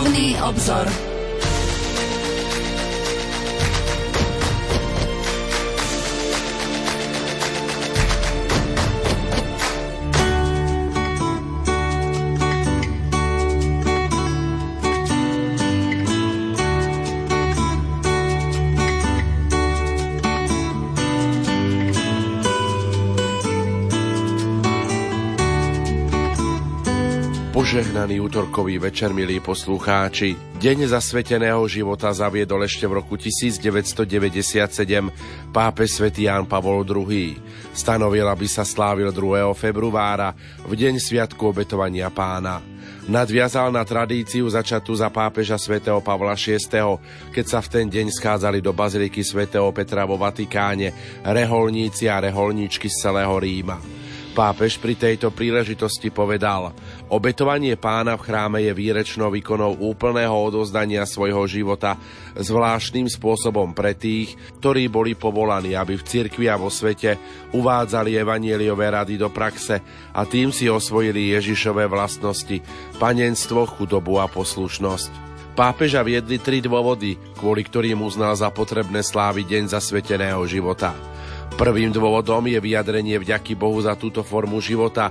Duchovný obzor. Požehnaný útorkový večer, milí poslucháči. Deň zasveteného života zaviedol ešte v roku 1997 pápež svätý Ján Pavol II. Stanovil, aby sa slávil 2. februára, v deň Sviatku obetovania pána. Nadviazal na tradíciu začatú za pápeža svätého Pavla VI, keď sa v ten deň schádzali do baziliky svätého Petra vo Vatikáne reholníci a reholníčky z celého Ríma. Pápež pri tejto príležitosti povedal, obetovanie pána v chráme je výrečnou výkonou úplného odozdania svojho života zvláštnym spôsobom pre tých, ktorí boli povolaní, aby v cirkvi a vo svete uvádzali evanieliové rady do praxe a tým si osvojili Ježišové vlastnosti, panenstvo, chudobu a poslušnosť. Pápeža viedli tri dôvody, kvôli ktorým uznal za potrebné slávy deň zasveteného života – Prvým dôvodom je vyjadrenie vďaky Bohu za túto formu života,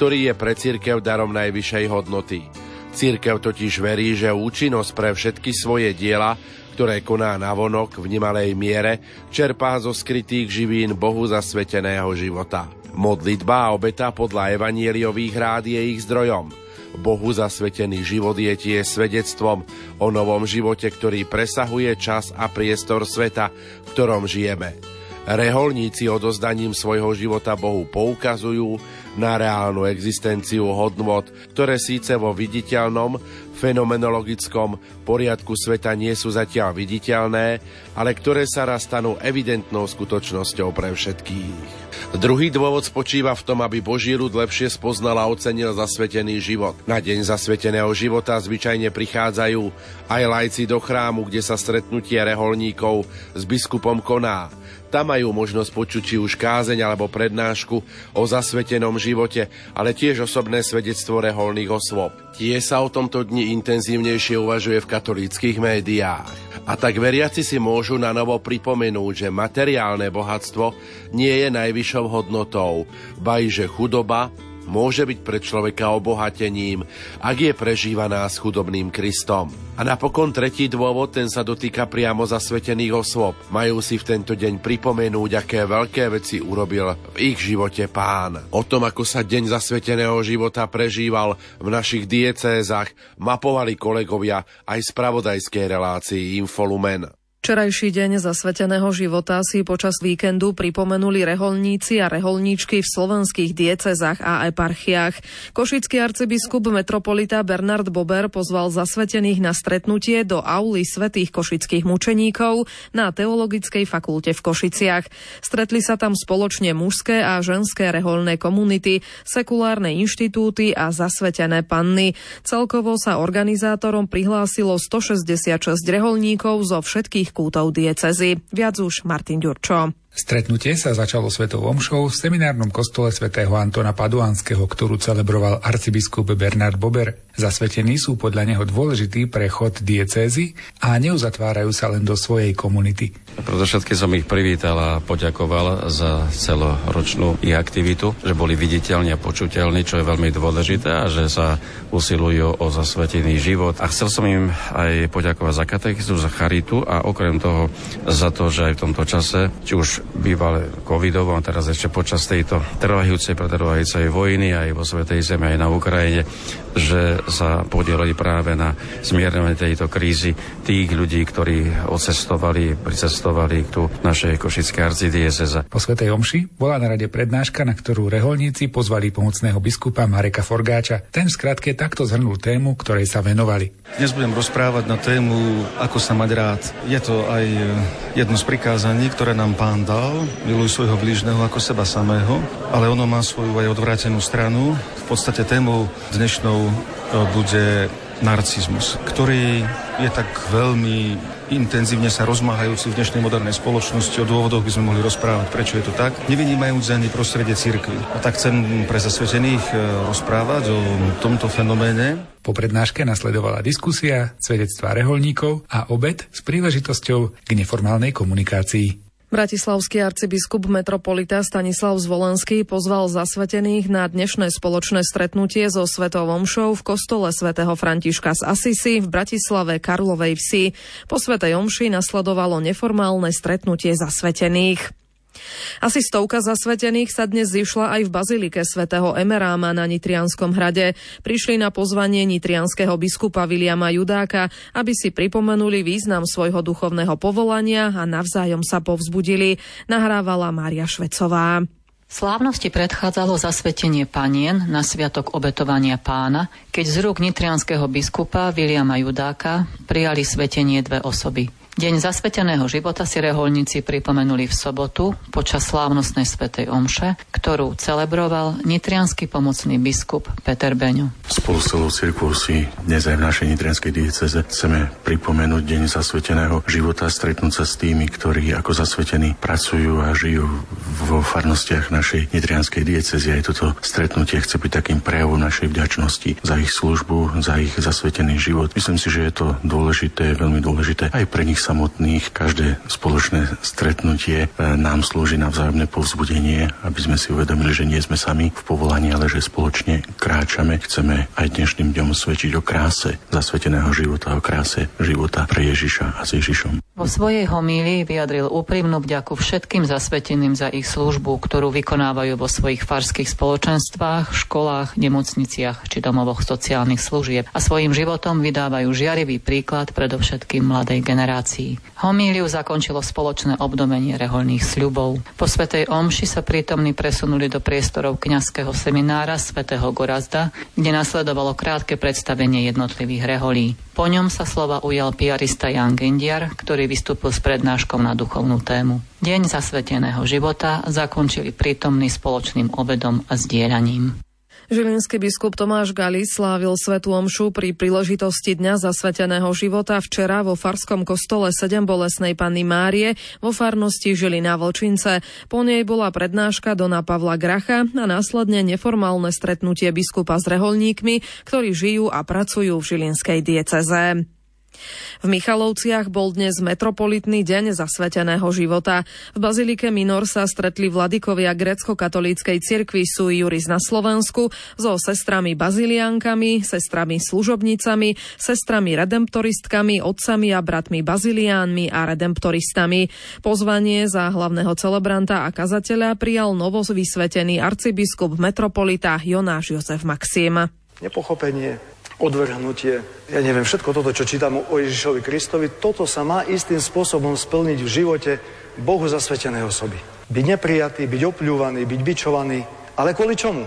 ktorý je pre církev darom najvyššej hodnoty. Církev totiž verí, že účinnosť pre všetky svoje diela, ktoré koná na vonok v nemalej miere, čerpá zo skrytých živín Bohu zasveteného života. Modlitba a obeta podľa evanieliových rád je ich zdrojom. Bohu zasvetený život je tie svedectvom o novom živote, ktorý presahuje čas a priestor sveta, v ktorom žijeme. Reholníci odozdaním svojho života Bohu poukazujú na reálnu existenciu hodnot, ktoré síce vo viditeľnom, fenomenologickom poriadku sveta nie sú zatiaľ viditeľné, ale ktoré sa raz stanú evidentnou skutočnosťou pre všetkých. Druhý dôvod spočíva v tom, aby Boží ľud lepšie spoznal a ocenil zasvetený život. Na deň zasveteného života zvyčajne prichádzajú aj lajci do chrámu, kde sa stretnutie reholníkov s biskupom koná. Tam majú možnosť počuť či už kázeň alebo prednášku o zasvetenom živote, ale tiež osobné svedectvo reholných osôb. Tie sa o tomto dni intenzívnejšie uvažuje v katolíckých médiách. A tak veriaci si môžu na novo pripomenúť, že materiálne bohatstvo nie je najvyššou hodnotou, baj že chudoba, môže byť pre človeka obohatením, ak je prežívaná s chudobným Kristom. A napokon tretí dôvod, ten sa dotýka priamo zasvetených osôb. Majú si v tento deň pripomenúť, aké veľké veci urobil v ich živote pán. O tom, ako sa deň zasveteného života prežíval v našich diecézach, mapovali kolegovia aj spravodajskej relácii Infolumen. Včerajší deň zasveteného života si počas víkendu pripomenuli reholníci a reholníčky v slovenských diecezách a eparchiách. Košický arcibiskup metropolita Bernard Bober pozval zasvetených na stretnutie do auly svetých košických mučeníkov na Teologickej fakulte v Košiciach. Stretli sa tam spoločne mužské a ženské reholné komunity, sekulárne inštitúty a zasvetené panny. Celkovo sa organizátorom prihlásilo 166 reholníkov zo všetkých kútov diecezy. Viac už Martin Ďurčo. Stretnutie sa začalo svetou omšou v seminárnom kostole svätého Antona Paduánskeho, ktorú celebroval arcibiskup Bernard Bober. Zasvetení sú podľa neho dôležitý pre chod diecézy a neuzatvárajú sa len do svojej komunity. všetky som ich privítal a poďakoval za celoročnú ich aktivitu, že boli viditeľní a počuteľní, čo je veľmi dôležité a že sa usilujú o zasvetený život. A chcel som im aj poďakovať za katechizu, za charitu a okrem toho za to, že aj v tomto čase, či už bývalé covidovo a teraz ešte počas tejto trvajúcej, pretrvajúcej vojny aj vo Svetej Zeme, aj na Ukrajine, že sa podielali práve na zmierňovanie tejto krízy tých ľudí, ktorí odcestovali, pricestovali tu našej Košické arcidieceza. Po Svetej Omši bola na rade prednáška, na ktorú reholníci pozvali pomocného biskupa Mareka Forgáča. Ten v skratke takto zhrnul tému, ktorej sa venovali. Dnes budem rozprávať na tému, ako sa mať rád. Je to aj jedno z prikázaní, ktoré nám pán dal. Miluj svojho blížneho ako seba samého, ale ono má svoju aj odvrátenú stranu. V podstate témou dnešnou e, bude narcizmus, ktorý je tak veľmi intenzívne sa rozmáhajúci v dnešnej modernej spoločnosti. O dôvodoch by sme mohli rozprávať, prečo je to tak, nevynímajúc ani prostredie cirkvi. A tak chcem pre zasvetených e, rozprávať o tomto fenoméne. Po prednáške nasledovala diskusia, svedectvá reholníkov a obed s príležitosťou k neformálnej komunikácii. Bratislavský arcibiskup metropolita Stanislav Zvolenský pozval zasvetených na dnešné spoločné stretnutie so Svetovom Omšou v kostole svätého Františka z Asisi v Bratislave Karlovej vsi. Po Svetej Omši nasledovalo neformálne stretnutie zasvetených. Asi stovka zasvetených sa dnes zišla aj v bazilike svätého Emeráma na Nitrianskom hrade. Prišli na pozvanie nitrianského biskupa Viliama Judáka, aby si pripomenuli význam svojho duchovného povolania a navzájom sa povzbudili. Nahrávala Mária Švecová. Slávnosti predchádzalo zasvetenie panien na sviatok obetovania pána, keď z rúk nitrianského biskupa Viliama Judáka prijali svetenie dve osoby. Deň zasveteného života si reholníci pripomenuli v sobotu počas slávnostnej svetej omše, ktorú celebroval nitrianský pomocný biskup Peter Beňo. Spolu s celou cirkvou si dnes aj v našej nitrianskej dieceze chceme pripomenúť Deň zasveteného života, stretnúť sa s tými, ktorí ako zasvetení pracujú a žijú vo farnostiach našej nitrianskej diecezy. Aj toto stretnutie chce byť takým prejavom našej vďačnosti za ich službu, za ich zasvetený život. Myslím si, že je to dôležité, veľmi dôležité aj pre nich samotných. Každé spoločné stretnutie e, nám slúži na vzájomné povzbudenie, aby sme si uvedomili, že nie sme sami v povolaní, ale že spoločne kráčame. Chceme aj dnešným dňom svedčiť o kráse zasveteného života, o kráse života pre Ježiša a s Ježišom. Vo svojej homílii vyjadril úprimnú vďaku všetkým zasveteným za ich službu, ktorú vykonávajú vo svojich farských spoločenstvách, školách, nemocniciach či domovoch sociálnych služieb a svojim životom vydávajú žiarivý príklad predovšetkým mladej generácii relácií. Homíliu zakončilo spoločné obdomenie reholných sľubov. Po Svetej Omši sa prítomní presunuli do priestorov kňazského seminára svätého Gorazda, kde nasledovalo krátke predstavenie jednotlivých reholí. Po ňom sa slova ujal piarista Jan Gendiar, ktorý vystúpil s prednáškom na duchovnú tému. Deň zasveteného života zakončili prítomný spoločným obedom a zdieľaním. Žilinský biskup Tomáš Gali slávil Svetu Omšu pri príležitosti Dňa zasveteného života včera vo Farskom kostole 7 bolesnej Panny Márie vo farnosti Žilina Vlčince. Po nej bola prednáška Dona Pavla Gracha a následne neformálne stretnutie biskupa s reholníkmi, ktorí žijú a pracujú v Žilinskej dieceze. V Michalovciach bol dnes metropolitný deň zasveteného života. V Bazilike Minor sa stretli vladikovia grecko-katolíckej cirkvi Sui Juris na Slovensku so sestrami baziliánkami, sestrami služobnicami, sestrami redemptoristkami, otcami a bratmi baziliánmi a redemptoristami. Pozvanie za hlavného celebranta a kazateľa prijal novo vysvetený arcibiskup metropolita Jonáš Jozef Maxim. Nepochopenie, odvrhnutie. Ja neviem, všetko toto, čo čítam o Ježišovi Kristovi, toto sa má istým spôsobom splniť v živote Bohu zasvetenej osoby. Byť neprijatý, byť opľúvaný, byť bičovaný. Ale kvôli čomu?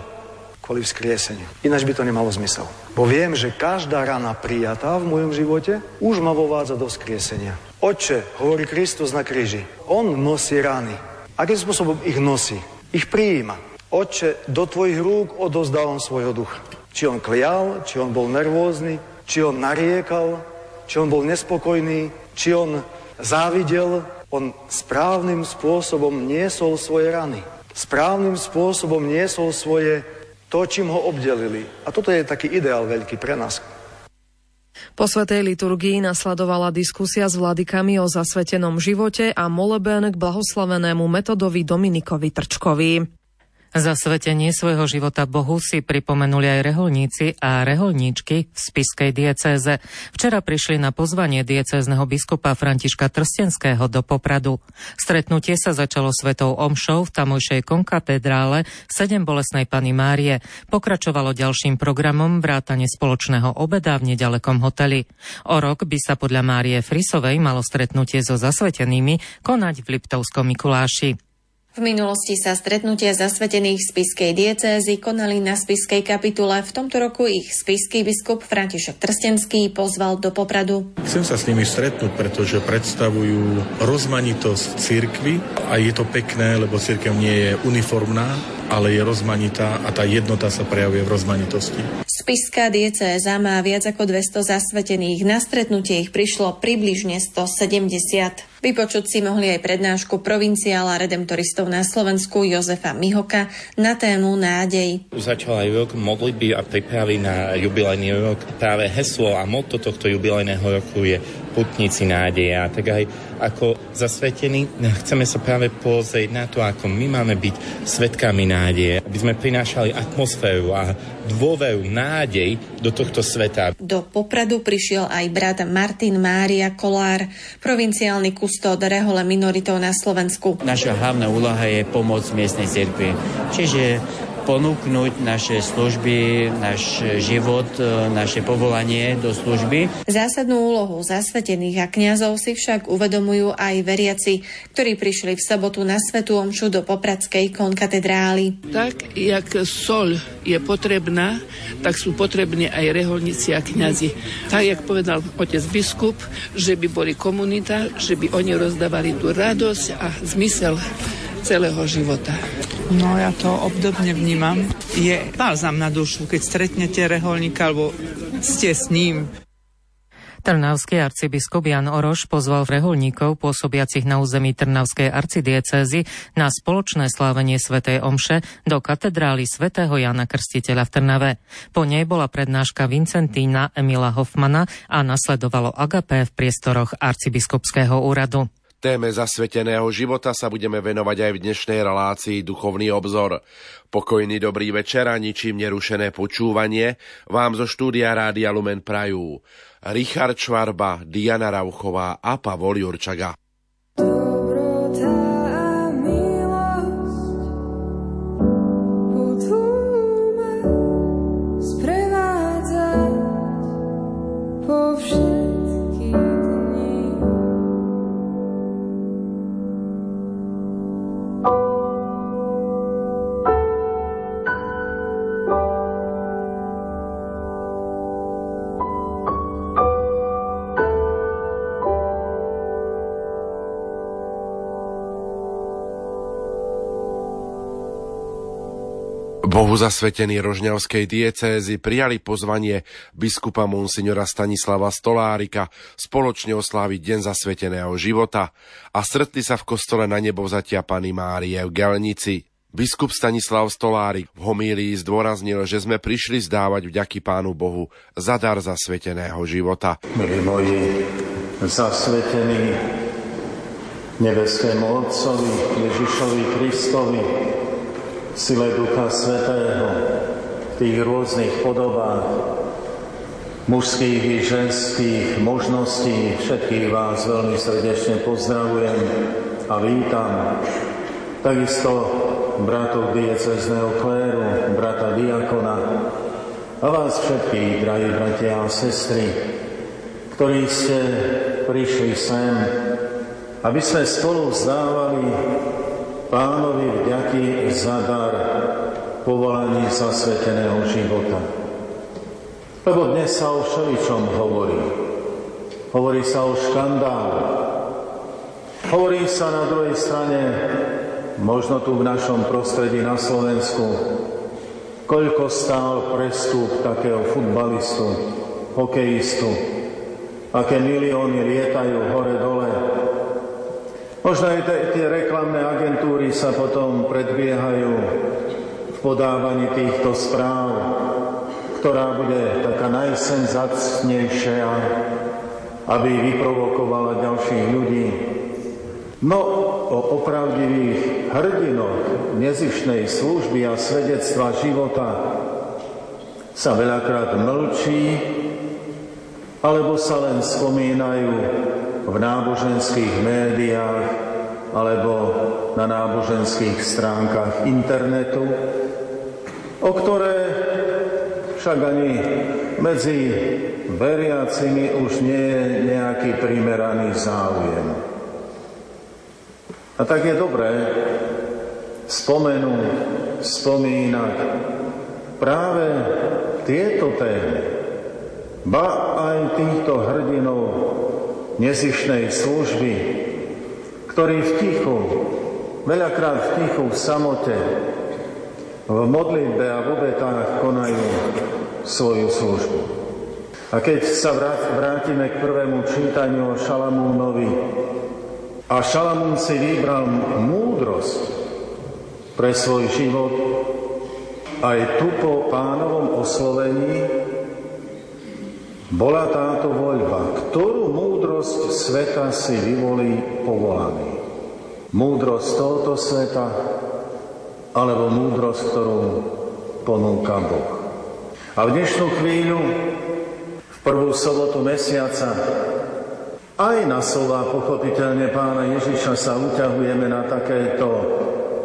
Kvôli vzkrieseniu. Ináč by to nemalo zmysel. Bo viem, že každá rana prijatá v mojom živote už ma vovádza do vzkriesenia. Otče, hovorí Kristus na kríži, On nosí rany. Akým spôsobom ich nosí? Ich prijíma. Otče, do tvojich rúk odozdávam svojho ducha. Či on klial, či on bol nervózny, či on nariekal, či on bol nespokojný, či on závidel, on správnym spôsobom niesol svoje rany. Správnym spôsobom niesol svoje to, čím ho obdelili. A toto je taký ideál veľký pre nás. Po svetej liturgii nasledovala diskusia s vladykami o zasvetenom živote a moleben k blahoslavenému metodovi Dominikovi Trčkovi. Zasvetenie svojho života Bohu si pripomenuli aj reholníci a reholníčky v spiskej diecéze. Včera prišli na pozvanie diecézneho biskupa Františka Trstenského do Popradu. Stretnutie sa začalo svetou omšou v tamojšej konkatedrále 7 bolesnej Pany Márie. Pokračovalo ďalším programom vrátane spoločného obeda v nedalekom hoteli. O rok by sa podľa Márie Frisovej malo stretnutie so zasvetenými konať v Liptovskom Mikuláši. V minulosti sa stretnutia zasvetených spiskej diecézy konali na spiskej kapitule. V tomto roku ich spiský biskup František Trstenský pozval do Popradu. Chcem sa s nimi stretnúť, pretože predstavujú rozmanitosť cirkvy a je to pekné, lebo cirkev nie je uniformná, ale je rozmanitá a tá jednota sa prejavuje v rozmanitosti. Spiská diecéza má viac ako 200 zasvetených. Na stretnutie ich prišlo približne 170. Vypočuť si mohli aj prednášku provinciála redemptoristov na Slovensku Jozefa Mihoka na tému nádej. Začal aj rok modlitby a prípravy na jubilejný rok. Práve heslo a motto tohto jubilejného roku je putníci nádeje. A tak aj ako zasvetení chceme sa práve pozrieť na to, ako my máme byť svetkami nádeje, aby sme prinášali atmosféru a dôveru, nádej do tohto sveta. Do Popradu prišiel aj brat Martin Mária Kolár, provinciálny kustód rehole minoritov na Slovensku. Naša hlavná úloha je pomôcť miestnej cirkvi. Čiže ponúknuť naše služby, náš život, e, naše povolanie do služby. Zásadnú úlohu zasvetených a kňazov si však uvedomujú aj veriaci, ktorí prišli v sobotu na Svetu Omšu do Popradskej konkatedrály. Tak, jak sol je potrebná, tak sú potrební aj reholníci a kňazi. Tak, jak povedal otec biskup, že by boli komunita, že by oni rozdávali tú radosť a zmysel celého života. No ja to obdobne vnímam. Je bálzam na dušu, keď stretnete reholníka alebo ste s ním. Trnavský arcibiskup Jan Oroš pozval reholníkov pôsobiacich na území Trnavskej arcidiecézy na spoločné slávenie svätej Omše do katedrály svätého Jana Krstiteľa v Trnave. Po nej bola prednáška Vincentína Emila Hoffmana a nasledovalo agapé v priestoroch arcibiskupského úradu. Téme zasveteného života sa budeme venovať aj v dnešnej relácii Duchovný obzor. Pokojný dobrý večer a ničím nerušené počúvanie vám zo štúdia Rádia Lumen Prajú. Richard Čvarba, Diana Rauchová a Pavol Jurčaga. Bohu zasvetení rožňavskej diecézy prijali pozvanie biskupa monsignora Stanislava Stolárika spoločne osláviť Deň zasveteného života a stretli sa v kostole na nebovzatia Pany Márie v Gelnici. Biskup Stanislav Stolárik v homílii zdôraznil, že sme prišli zdávať vďaky Pánu Bohu za dar zasveteného života. Milí moji, zasvetení nebeskému Otcovi Ježišovi Kristovi, sile Ducha Svetého v tých rôznych podobách mužských i ženských možností. Všetkých vás veľmi srdečne pozdravujem a vítam. Takisto bratov diecezného kléru, brata diakona a vás všetkých, drahí bratia a sestry, ktorí ste prišli sem, aby sme spolu vzdávali pánovi vďaky za dar povolaní zasveteného života. Lebo dnes sa o všeličom hovorí. Hovorí sa o škandálu. Hovorí sa na druhej strane, možno tu v našom prostredí na Slovensku, koľko stál prestup takého futbalistu, hokejistu, aké milióny lietajú hore-dole, Možno aj tie reklamné agentúry sa potom predbiehajú v podávaní týchto správ, ktorá bude taká najsenzacnejšia, aby vyprovokovala ďalších ľudí. No o opravdivých hrdinoch nezišnej služby a svedectva života sa veľakrát mlčí, alebo sa len spomínajú v náboženských médiách alebo na náboženských stránkach internetu, o ktoré však ani medzi veriacimi už nie je nejaký primeraný záujem. A tak je dobré spomenúť, spomínať práve tieto témy, ba aj týchto hrdinov nezišnej služby, ktorí v tichu, veľakrát v tichu, v samote, v modlitbe a v obetách konajú svoju službu. A keď sa vrátime k prvému čítaniu o Šalamúnovi, A Šalamún si vybral múdrosť pre svoj život aj tu po pánovom oslovení bola táto voľba, ktorú múdrosť sveta si vyvolí povolaný. Múdrosť tohoto sveta alebo múdrosť, ktorú ponúka Boh. A v dnešnú chvíľu, v prvú sobotu mesiaca, aj na slova pochopiteľne pána Ježiša sa uťahujeme na takéto,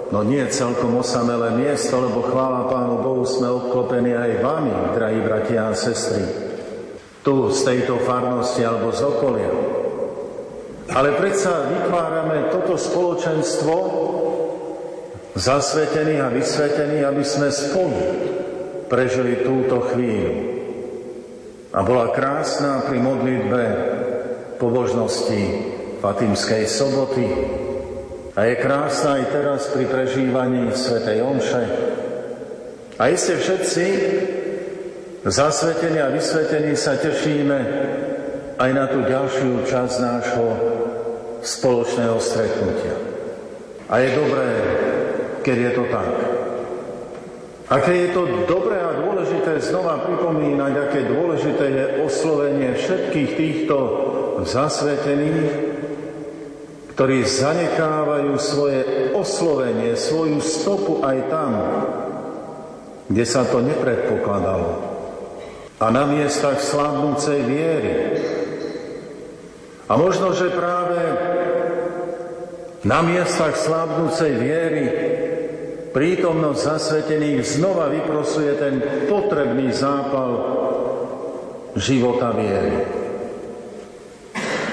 no nie celkom osamelé miesto, lebo chvála pánu Bohu sme obklopení aj vami, drahí bratia a sestry, tu z tejto farnosti alebo z okolia. Ale predsa vytvárame toto spoločenstvo zasvetených a vysvetených, aby sme spolu prežili túto chvíľu. A bola krásna pri modlitbe pobožnosti Fatimskej soboty a je krásna aj teraz pri prežívaní Svetej Omše. A iste všetci zasvetení a vysvetení sa tešíme aj na tú ďalšiu časť nášho spoločného stretnutia. A je dobré, keď je to tak. Aké je to dobré a dôležité znova pripomínať, aké dôležité je oslovenie všetkých týchto zasvetených, ktorí zanechávajú svoje oslovenie, svoju stopu aj tam, kde sa to nepredpokladalo. A na miestach slávnúcej viery. A možno, že práve na miestach slávnúcej viery prítomnosť zasvetených znova vyprosuje ten potrebný zápal života viery.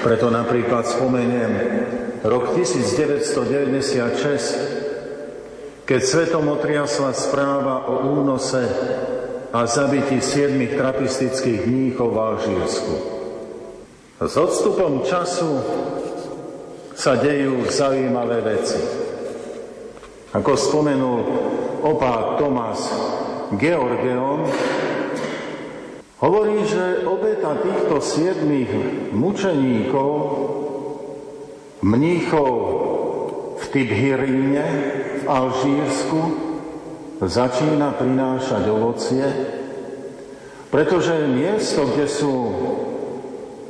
Preto napríklad spomeniem rok 1996, keď svetom otriasla správa o únose a zabití siedmých trapistických mníchov v Alžírsku. S odstupom času sa dejú zaujímavé veci. Ako spomenul opát Tomás Georgeon, Hovorí, že obeta týchto siedmých mučeníkov, mníchov v Tibhiríne, v Alžírsku, začína prinášať ovocie, pretože miesto, kde sú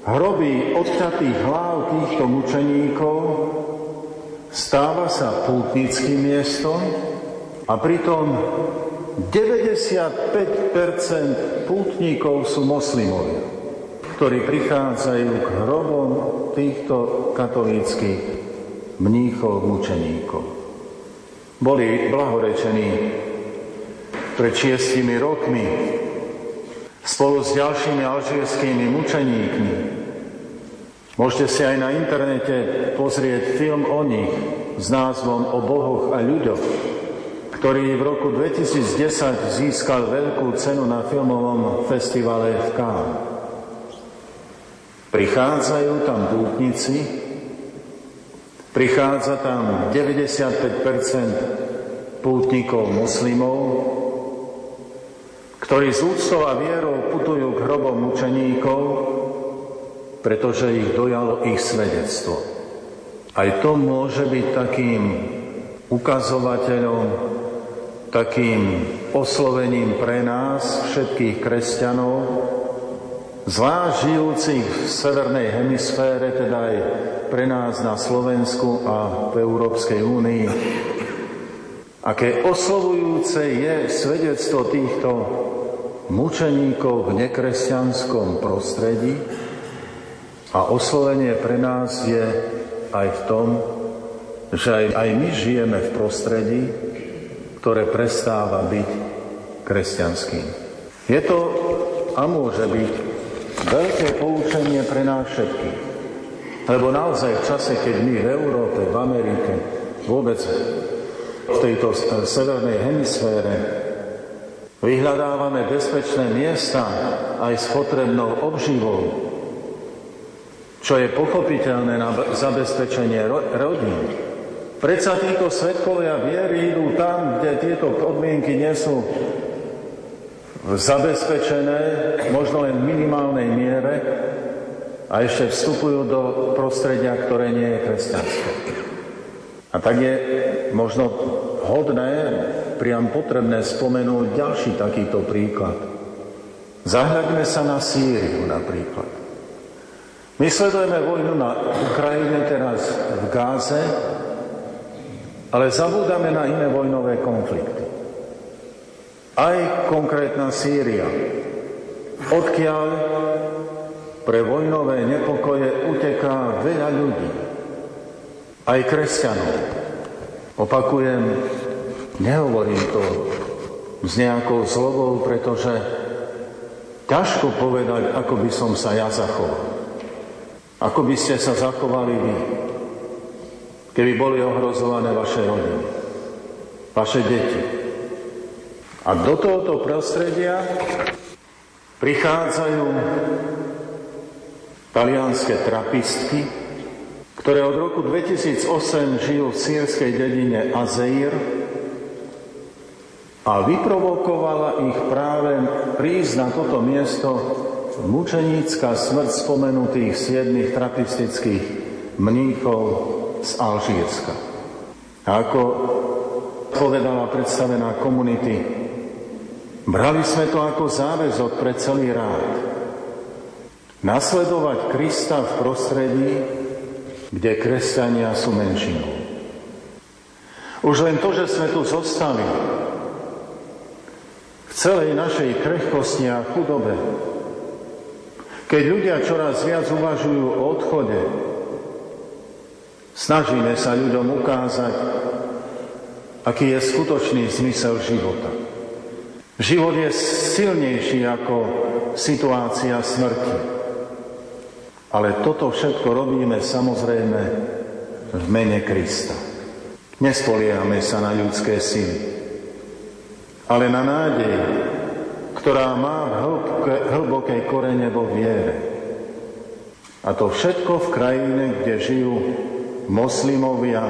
hroby odťatých hlav týchto mučeníkov, stáva sa pútnickým miestom a pritom 95% pútnikov sú moslimovia, ktorí prichádzajú k hrobom týchto katolíckých mníchov, mučeníkov. Boli blahorečení pred šiestimi rokmi spolu s ďalšími alžírskými mučeníkmi. Môžete si aj na internete pozrieť film o nich s názvom O bohoch a ľuďoch ktorý v roku 2010 získal veľkú cenu na filmovom festivale v Cannes. Prichádzajú tam pútnici, prichádza tam 95% pútnikov moslimov, ktorí z úctou a vierou putujú k hrobom mučeníkov, pretože ich dojalo ich svedectvo. Aj to môže byť takým ukazovateľom takým oslovením pre nás, všetkých kresťanov, zvlášť žijúcich v severnej hemisfére, teda aj pre nás na Slovensku a v Európskej únii, aké oslovujúce je svedectvo týchto mučeníkov v nekresťanskom prostredí a oslovenie pre nás je aj v tom, že aj, my žijeme v prostredí, ktoré prestáva byť kresťanským. Je to a môže byť veľké poučenie pre nás všetkých. Lebo naozaj v čase, keď my v Európe, v Amerike, vôbec v tejto severnej hemisfére vyhľadávame bezpečné miesta aj s potrebnou obživou, čo je pochopiteľné na zabezpečenie rodín, Predsa títo svetkovia viery idú tam, kde tieto podmienky nie sú zabezpečené, možno len v minimálnej miere, a ešte vstupujú do prostredia, ktoré nie je kresťanské. A tak je možno hodné, priam potrebné spomenúť ďalší takýto príklad. Zahľadme sa na Sýriu napríklad. My sledujeme vojnu na Ukrajine teraz v Gáze, ale zabúdame na iné vojnové konflikty. Aj konkrétna Sýria, odkiaľ pre vojnové nepokoje uteká veľa ľudí, aj kresťanov. Opakujem, nehovorím to s nejakou zlobou, pretože ťažko povedať, ako by som sa ja zachoval. Ako by ste sa zachovali vy, keby boli ohrozované vaše rodiny, vaše deti. A do tohoto prostredia prichádzajú talianské trapistky, ktoré od roku 2008 žijú v sírskej dedine Azeir a vyprovokovala ich práve prísť na toto miesto mučenícka smrť spomenutých siedmých trapistických mníchov z Alžírska. Ako povedala predstavená komunity, brali sme to ako záväzok pre celý rád. Nasledovať Krista v prostredí, kde kresťania sú menšinou. Už len to, že sme tu zostali celej našej krehkosti a chudobe, keď ľudia čoraz viac uvažujú o odchode, snažíme sa ľuďom ukázať, aký je skutočný zmysel života. Život je silnejší ako situácia smrti. Ale toto všetko robíme samozrejme v mene Krista. Nespoliehame sa na ľudské sily, ale na nádej, ktorá má v hlbokej korene vo viere. A to všetko v krajine, kde žijú moslimovia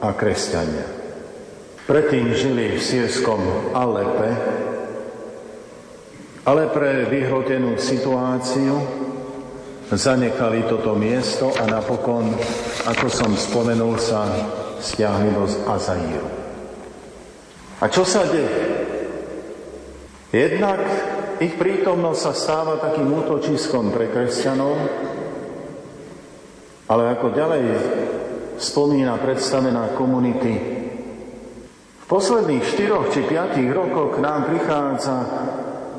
a kresťania. Predtým žili v sírskom Alepe, ale pre vyhrotenú situáciu zanechali toto miesto a napokon, ako som spomenul, sa stiahli do Azaíru. A čo sa deje? Jednak ich prítomnosť sa stáva takým útočiskom pre kresťanov, ale ako ďalej spomína predstavená komunity, v posledných štyroch či piatich rokoch k nám prichádza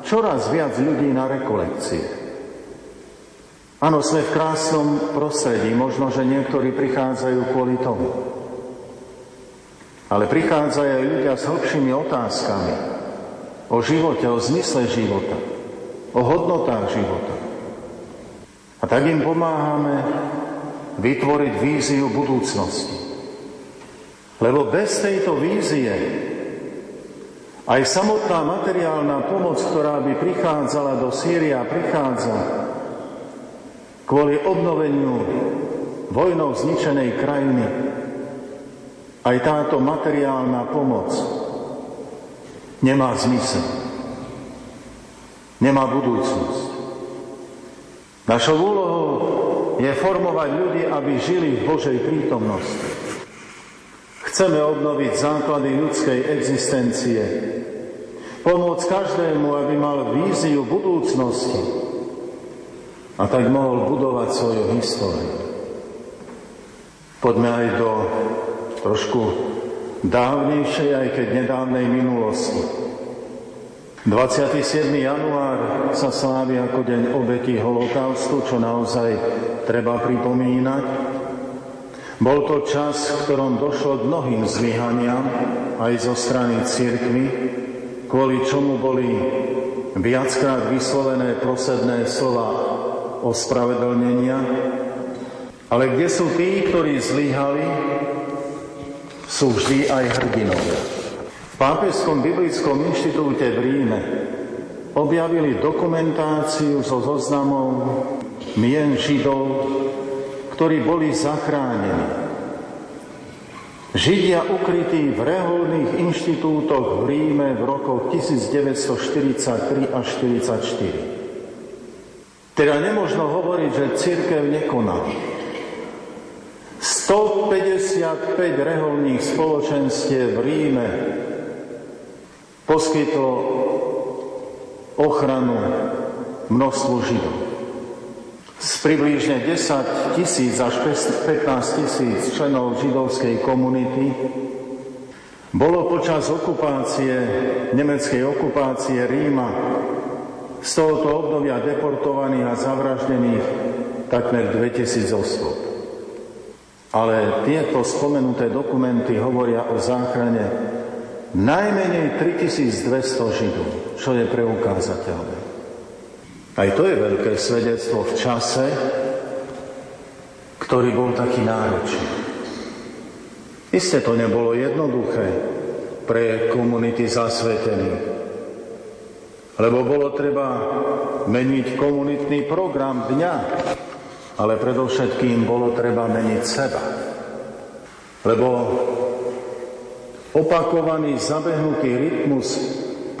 čoraz viac ľudí na rekolekcie. Áno, sme v krásnom prostredí, možno, že niektorí prichádzajú kvôli tomu. Ale prichádzajú aj ľudia s hĺbšími otázkami o živote, o zmysle života, o hodnotách života. A tak im pomáhame vytvoriť víziu budúcnosti. Lebo bez tejto vízie aj samotná materiálna pomoc, ktorá by prichádzala do Sýria, prichádza, kvôli obnoveniu vojnou zničenej krajiny aj táto materiálna pomoc nemá zmysel. Nemá budúcnosť. Našou úlohou je formovať ľudí, aby žili v Božej prítomnosti. Chceme obnoviť základy ľudskej existencie, pomôcť každému, aby mal víziu budúcnosti, a tak mohol budovať svoju históriu. Poďme aj do trošku dávnejšej, aj keď nedávnej minulosti. 27. január sa slávi ako deň obetí holokaustu, čo naozaj treba pripomínať. Bol to čas, v ktorom došlo k mnohým zlyhaniam aj zo strany cirkvy, kvôli čomu boli viackrát vyslovené prosedné slova ospravedlnenia, ale kde sú tí, ktorí zlyhali, sú vždy aj hrdinovia. V Pápežskom biblickom inštitúte v Ríme objavili dokumentáciu so zoznamom mien Židov, ktorí boli zachránení. Židia ukrytí v reholných inštitútoch v Ríme v rokoch 1943 až 1944. Teda nemožno hovoriť, že církev nekoná. 155 reholných spoločenstiev v Ríme poskytlo ochranu množstvu Židov. Z približne 10 tisíc až 15 tisíc členov židovskej komunity bolo počas okupácie, nemeckej okupácie Ríma z tohoto obdobia deportovaných a zavraždených takmer 2000 osôb. Ale tieto spomenuté dokumenty hovoria o záchrane najmenej 3200 Židov, čo je preukázateľné. Aj to je veľké svedectvo v čase, ktorý bol taký náročný. Isté to nebolo jednoduché pre komunity zasvetených. Lebo bolo treba meniť komunitný program dňa, ale predovšetkým bolo treba meniť seba. Lebo opakovaný zabehnutý rytmus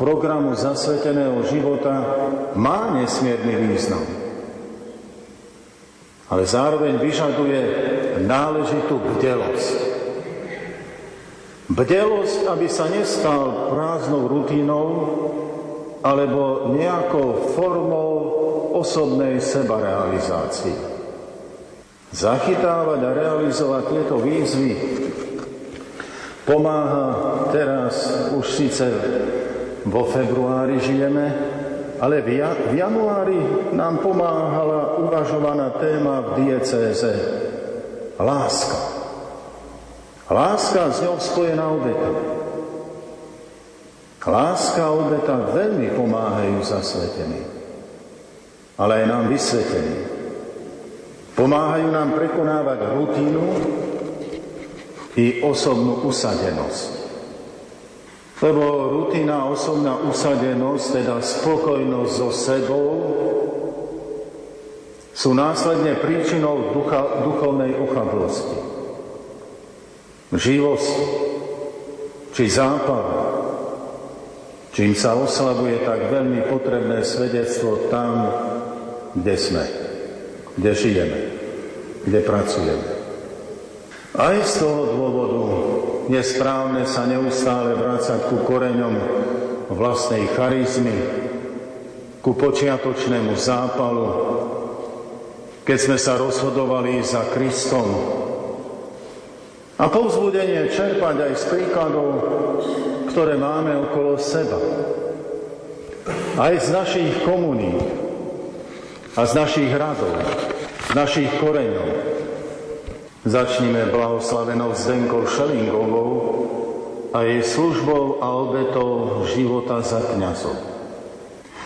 programu zasveteného života má nesmierny význam. Ale zároveň vyžaduje náležitú bdelosť. Bdelosť, aby sa nestal prázdnou rutínou, alebo nejakou formou osobnej sebarealizácie. Zachytávať a realizovať tieto výzvy pomáha teraz už síce vo februári žijeme, ale v, januári nám pomáhala uvažovaná téma v diecéze láska. Láska s ňou spojená obeta. Láska a obeta veľmi pomáhajú zasvetení, ale aj nám vysvetení. Pomáhajú nám prekonávať rutínu i osobnú usadenosť. Lebo rutina, osobná usadenosť, teda spokojnosť so sebou, sú následne príčinou ducha, duchovnej ochablosti. Živosť či západ čím sa oslabuje tak veľmi potrebné svedectvo tam, kde sme, kde žijeme, kde pracujeme. Aj z toho dôvodu je správne sa neustále vrácať ku koreňom vlastnej charizmy, ku počiatočnému zápalu, keď sme sa rozhodovali za Kristom. A povzbudenie čerpať aj z príkladov ktoré máme okolo seba. Aj z našich komunít a z našich radov, našich koreňov. Začníme blahoslavenou Zdenkou Šelingovou a jej službou a obetou života za kniazov.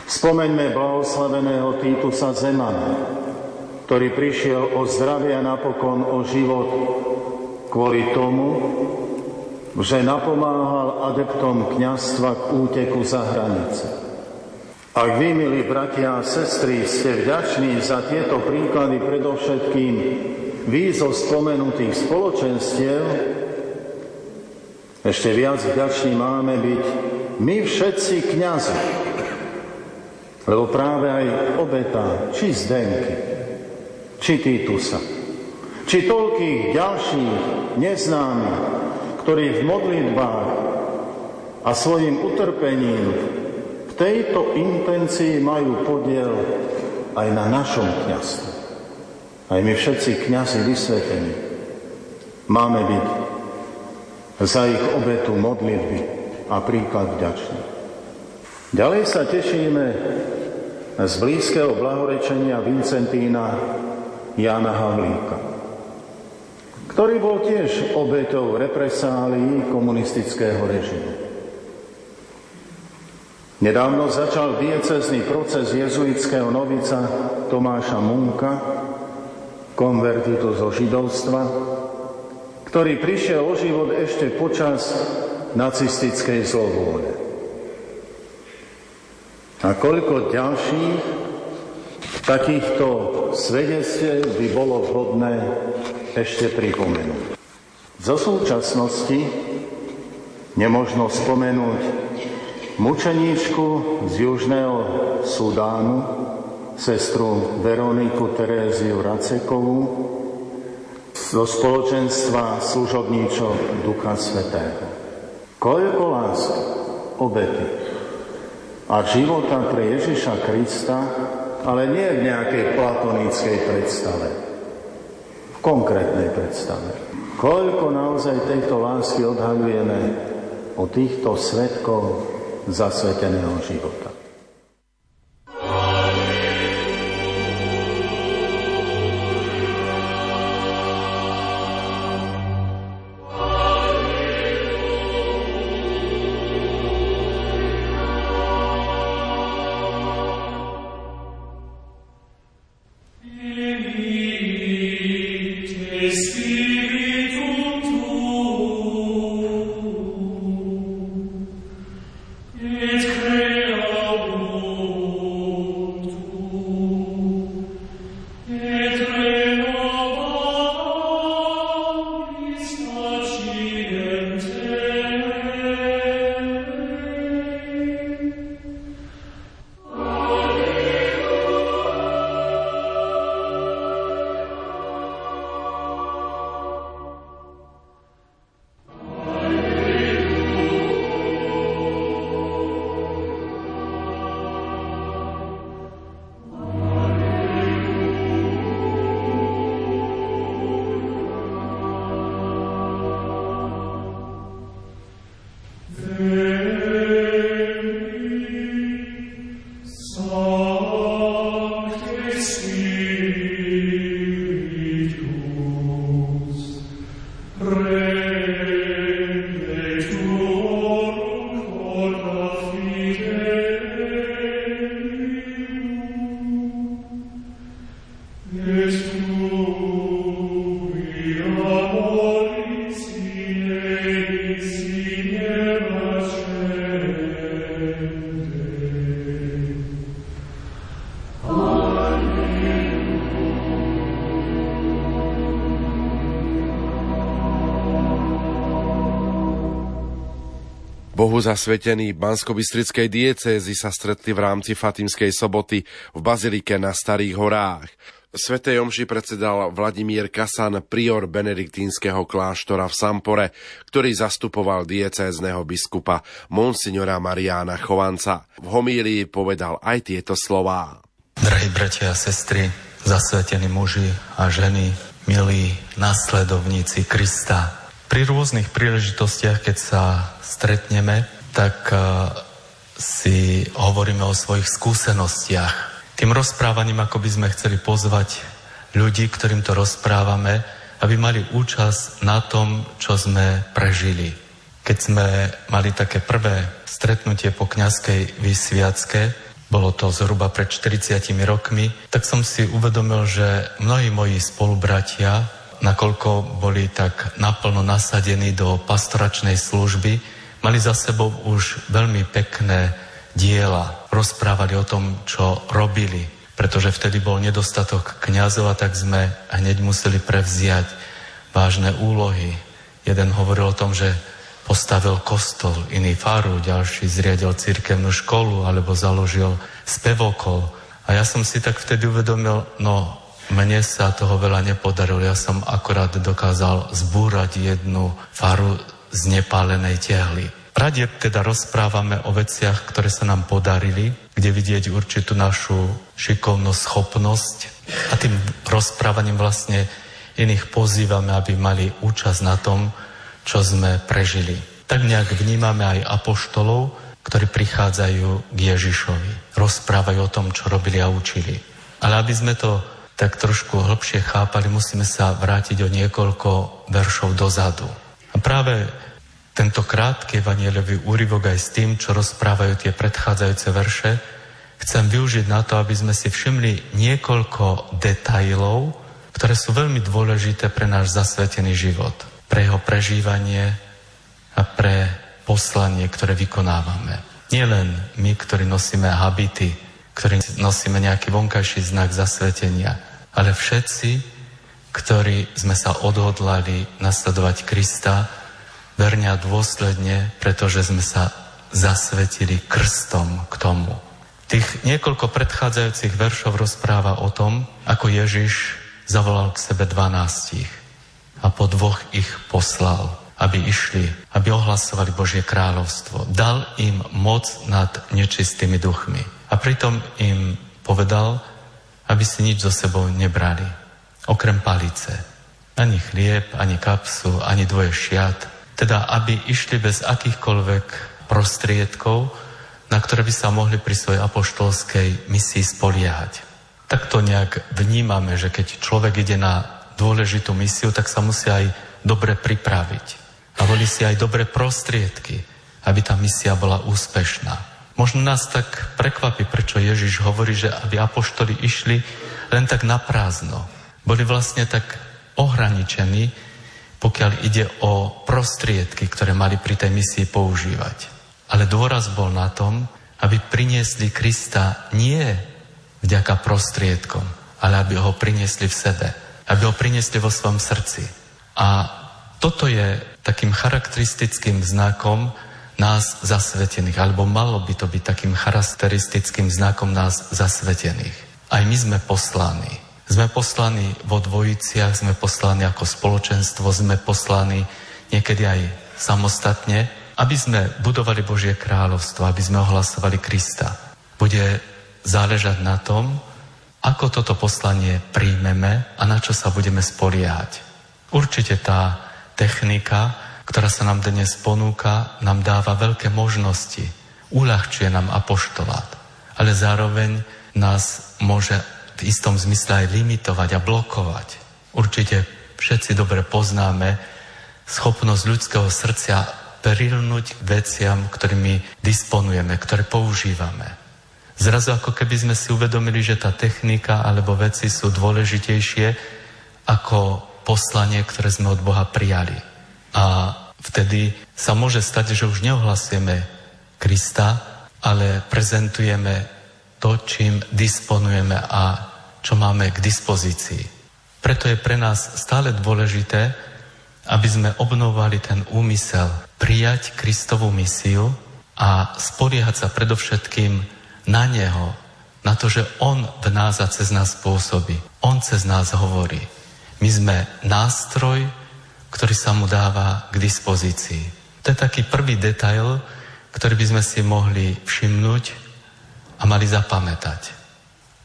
Spomeňme blahoslaveného Týtusa Zemana, ktorý prišiel o zdravie a napokon o život kvôli tomu, že napomáhal adeptom kňazstva k úteku za hranice. Ak vy, milí bratia a sestry, ste vďační za tieto príklady predovšetkým vy spomenutých spoločenstiev, ešte viac vďační máme byť my všetci kňazi. Lebo práve aj obeta, či Zdenky, či Titusa, či toľkých ďalších neznámych, ktorí v modlitbách a svojim utrpením tejto intencii majú podiel aj na našom kniazstve. Aj my všetci kniazy vysvetení máme byť za ich obetu modlitby a príklad vďačný. Ďalej sa tešíme z blízkeho blahorečenia Vincentína Jana Havlíka ktorý bol tiež obeťou represálií komunistického režimu. Nedávno začal diecezný proces jezuitského novica Tomáša Munka, konvertitu zo židovstva, ktorý prišiel o život ešte počas nacistickej zlovôle. A koľko ďalších takýchto svedectiev by bolo vhodné ešte pripomenúť. Zo súčasnosti nemožno spomenúť mučeníčku z Južného Sudánu, sestru Veroniku Teréziu Racekovú zo spoločenstva služobníčov Ducha Svetého. Koľko lásky, obety a života pre Ježiša Krista, ale nie v nejakej platonickej predstave, v konkrétnej predstave. Koľko naozaj tejto lásky odhalujeme o týchto svetkov zasveteného života. Bohu zasvetení Banskobystrickej diecézy sa stretli v rámci Fatimskej soboty v Bazilike na Starých horách. Svetej Omši predsedal Vladimír Kasan, prior benediktínskeho kláštora v Sampore, ktorý zastupoval diecézneho biskupa Monsignora Mariána Chovanca. V homílii povedal aj tieto slová. Drahí bratia a sestry, zasvetení muži a ženy, milí nasledovníci Krista, pri rôznych príležitostiach, keď sa stretneme, tak e, si hovoríme o svojich skúsenostiach. Tým rozprávaním, ako by sme chceli pozvať ľudí, ktorým to rozprávame, aby mali účasť na tom, čo sme prežili. Keď sme mali také prvé stretnutie po kňazskej vysviacke, bolo to zhruba pred 40 rokmi, tak som si uvedomil, že mnohí moji spolubratia nakoľko boli tak naplno nasadení do pastoračnej služby, mali za sebou už veľmi pekné diela. Rozprávali o tom, čo robili, pretože vtedy bol nedostatok kňazov a tak sme hneď museli prevziať vážne úlohy. Jeden hovoril o tom, že postavil kostol, iný faru, ďalší zriadil cirkevnú školu alebo založil spevokol. A ja som si tak vtedy uvedomil, no mne sa toho veľa nepodarilo. Ja som akorát dokázal zbúrať jednu faru z nepálenej tehly. Rade teda rozprávame o veciach, ktoré sa nám podarili, kde vidieť určitú našu šikovnosť, schopnosť a tým rozprávaním vlastne iných pozývame, aby mali účasť na tom, čo sme prežili. Tak nejak vnímame aj apoštolov, ktorí prichádzajú k Ježišovi. Rozprávajú o tom, čo robili a učili. Ale aby sme to tak trošku hlbšie chápali, musíme sa vrátiť o niekoľko veršov dozadu. A práve tento krátky evanielový úryvok aj s tým, čo rozprávajú tie predchádzajúce verše, chcem využiť na to, aby sme si všimli niekoľko detajlov, ktoré sú veľmi dôležité pre náš zasvetený život, pre jeho prežívanie a pre poslanie, ktoré vykonávame. Nielen my, ktorí nosíme habity, ktorí nosíme nejaký vonkajší znak zasvetenia, ale všetci, ktorí sme sa odhodlali nasledovať Krista verne a dôsledne, pretože sme sa zasvetili krstom k tomu. Tých niekoľko predchádzajúcich veršov rozpráva o tom, ako Ježiš zavolal k sebe dvanástich a po dvoch ich poslal, aby išli, aby ohlasovali Božie kráľovstvo. Dal im moc nad nečistými duchmi. A pritom im povedal, aby si nič so sebou nebrali, okrem palice. Ani chlieb, ani kapsu, ani dvoje šiat. Teda, aby išli bez akýchkoľvek prostriedkov, na ktoré by sa mohli pri svojej apoštolskej misii spoliehať. Tak to nejak vnímame, že keď človek ide na dôležitú misiu, tak sa musí aj dobre pripraviť. A volí si aj dobré prostriedky, aby tá misia bola úspešná. Možno nás tak prekvapí, prečo Ježiš hovorí, že aby apoštoli išli len tak na prázdno. Boli vlastne tak ohraničení, pokiaľ ide o prostriedky, ktoré mali pri tej misii používať. Ale dôraz bol na tom, aby priniesli Krista nie vďaka prostriedkom, ale aby ho priniesli v sebe, aby ho priniesli vo svojom srdci. A toto je takým charakteristickým znakom nás zasvetených, alebo malo by to byť takým charakteristickým znakom nás zasvetených. Aj my sme poslaní. Sme poslaní vo dvojiciach, sme poslaní ako spoločenstvo, sme poslaní niekedy aj samostatne, aby sme budovali Božie kráľovstvo, aby sme ohlasovali Krista. Bude záležať na tom, ako toto poslanie príjmeme a na čo sa budeme spoliehať. Určite tá technika, ktorá sa nám dnes ponúka, nám dáva veľké možnosti, uľahčuje nám apoštolát, ale zároveň nás môže v istom zmysle aj limitovať a blokovať. Určite všetci dobre poznáme schopnosť ľudského srdcia prilnúť veciam, ktorými disponujeme, ktoré používame. Zrazu ako keby sme si uvedomili, že tá technika alebo veci sú dôležitejšie ako poslanie, ktoré sme od Boha prijali. A vtedy sa môže stať, že už neohlasujeme Krista, ale prezentujeme to, čím disponujeme a čo máme k dispozícii. Preto je pre nás stále dôležité, aby sme obnovovali ten úmysel prijať Kristovú misiu a spoliehať sa predovšetkým na Neho, na to, že On v nás a cez nás pôsobí. On cez nás hovorí. My sme nástroj, ktorý sa mu dáva k dispozícii. To je taký prvý detail, ktorý by sme si mohli všimnúť a mali zapamätať.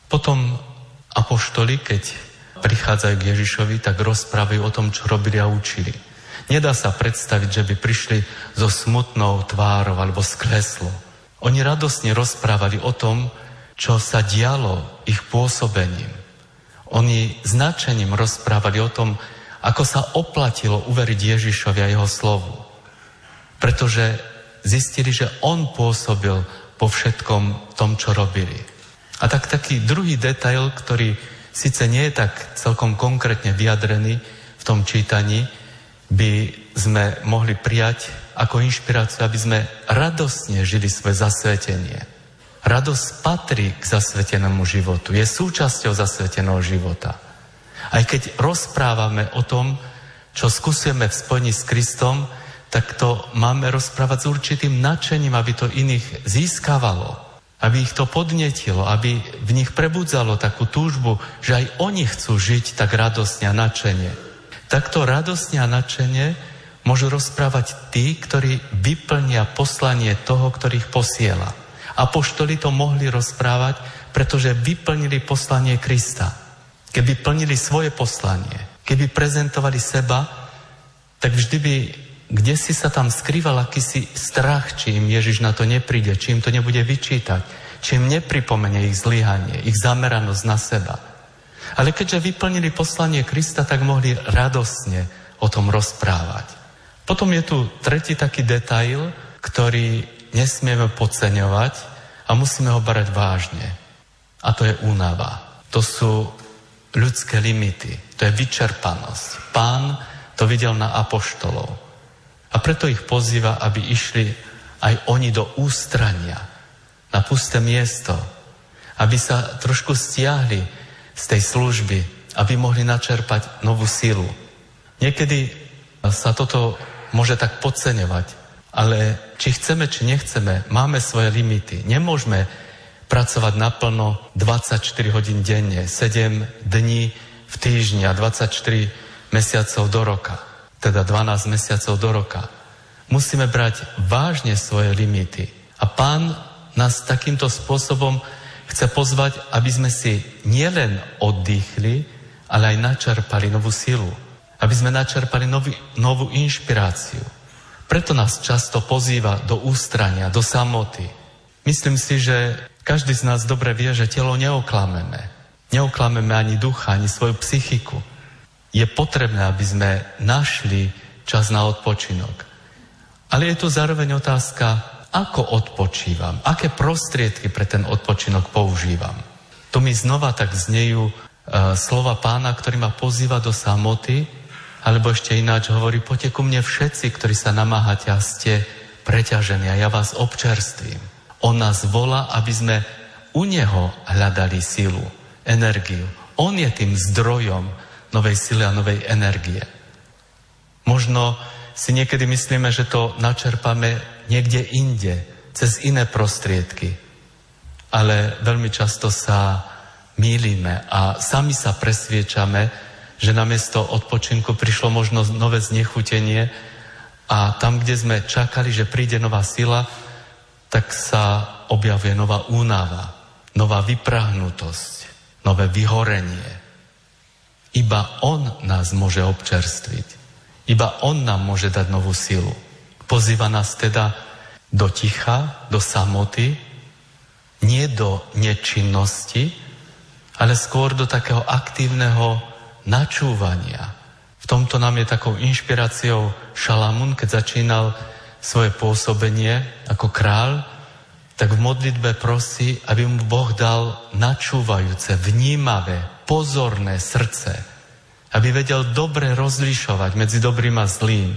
Potom apoštoli, keď prichádzajú k Ježišovi, tak rozprávajú o tom, čo robili a učili. Nedá sa predstaviť, že by prišli so smutnou tvárou alebo skleslo. Oni radosne rozprávali o tom, čo sa dialo ich pôsobením. Oni značením rozprávali o tom, ako sa oplatilo uveriť Ježišovi a jeho slovu. Pretože zistili, že on pôsobil po všetkom tom, čo robili. A tak taký druhý detail, ktorý síce nie je tak celkom konkrétne vyjadrený v tom čítaní, by sme mohli prijať ako inšpiráciu, aby sme radosne žili svoje zasvetenie. Radosť patrí k zasvetenému životu, je súčasťou zasveteného života. Aj keď rozprávame o tom, čo skúsime v spojení s Kristom, tak to máme rozprávať s určitým nadšením, aby to iných získavalo, aby ich to podnetilo, aby v nich prebudzalo takú túžbu, že aj oni chcú žiť tak radosne a nadšenie. Takto radosne a nadšene môžu rozprávať tí, ktorí vyplnia poslanie toho, ktorých posiela. Apoštoli to mohli rozprávať, pretože vyplnili poslanie Krista. Keby plnili svoje poslanie, keby prezentovali seba, tak vždy by kde si sa tam skrýval akýsi strach, či im Ježiš na to nepríde, či im to nebude vyčítať, či im nepripomenie ich zlyhanie, ich zameranosť na seba. Ale keďže vyplnili poslanie Krista, tak mohli radosne o tom rozprávať. Potom je tu tretí taký detail, ktorý nesmieme podceňovať a musíme ho brať vážne. A to je únava. To sú ľudské limity. To je vyčerpanosť. Pán to videl na apoštolov. A preto ich pozýva, aby išli aj oni do ústrania, na pusté miesto, aby sa trošku stiahli z tej služby, aby mohli načerpať novú sílu. Niekedy sa toto môže tak podceňovať, ale či chceme, či nechceme, máme svoje limity. Nemôžeme pracovať naplno 24 hodín denne, 7 dní v týždni a 24 mesiacov do roka, teda 12 mesiacov do roka. Musíme brať vážne svoje limity. A pán nás takýmto spôsobom chce pozvať, aby sme si nielen oddychli, ale aj načerpali novú silu. Aby sme načerpali nový, novú inšpiráciu. Preto nás často pozýva do ústrania, do samoty. Myslím si, že každý z nás dobre vie, že telo neoklameme. Neoklameme ani ducha, ani svoju psychiku. Je potrebné, aby sme našli čas na odpočinok. Ale je tu zároveň otázka, ako odpočívam, aké prostriedky pre ten odpočinok používam. Tu mi znova tak znejú e, slova pána, ktorý ma pozýva do samoty, alebo ešte ináč hovorí, poďte ku mne všetci, ktorí sa namáhate a ste preťažení a ja vás občerstvím. On nás volá, aby sme u Neho hľadali silu, energiu. On je tým zdrojom novej sily a novej energie. Možno si niekedy myslíme, že to načerpame niekde inde, cez iné prostriedky. Ale veľmi často sa mýlime a sami sa presviečame, že namiesto odpočinku prišlo možno nové znechutenie a tam, kde sme čakali, že príde nová sila, tak sa objavuje nová únava, nová vyprahnutosť, nové vyhorenie. Iba On nás môže občerstviť. Iba On nám môže dať novú silu. Pozýva nás teda do ticha, do samoty, nie do nečinnosti, ale skôr do takého aktívneho načúvania. V tomto nám je takou inšpiráciou Šalamún, keď začínal svoje pôsobenie ako král, tak v modlitbe prosí, aby mu Boh dal načúvajúce, vnímavé, pozorné srdce, aby vedel dobre rozlišovať medzi dobrým a zlým,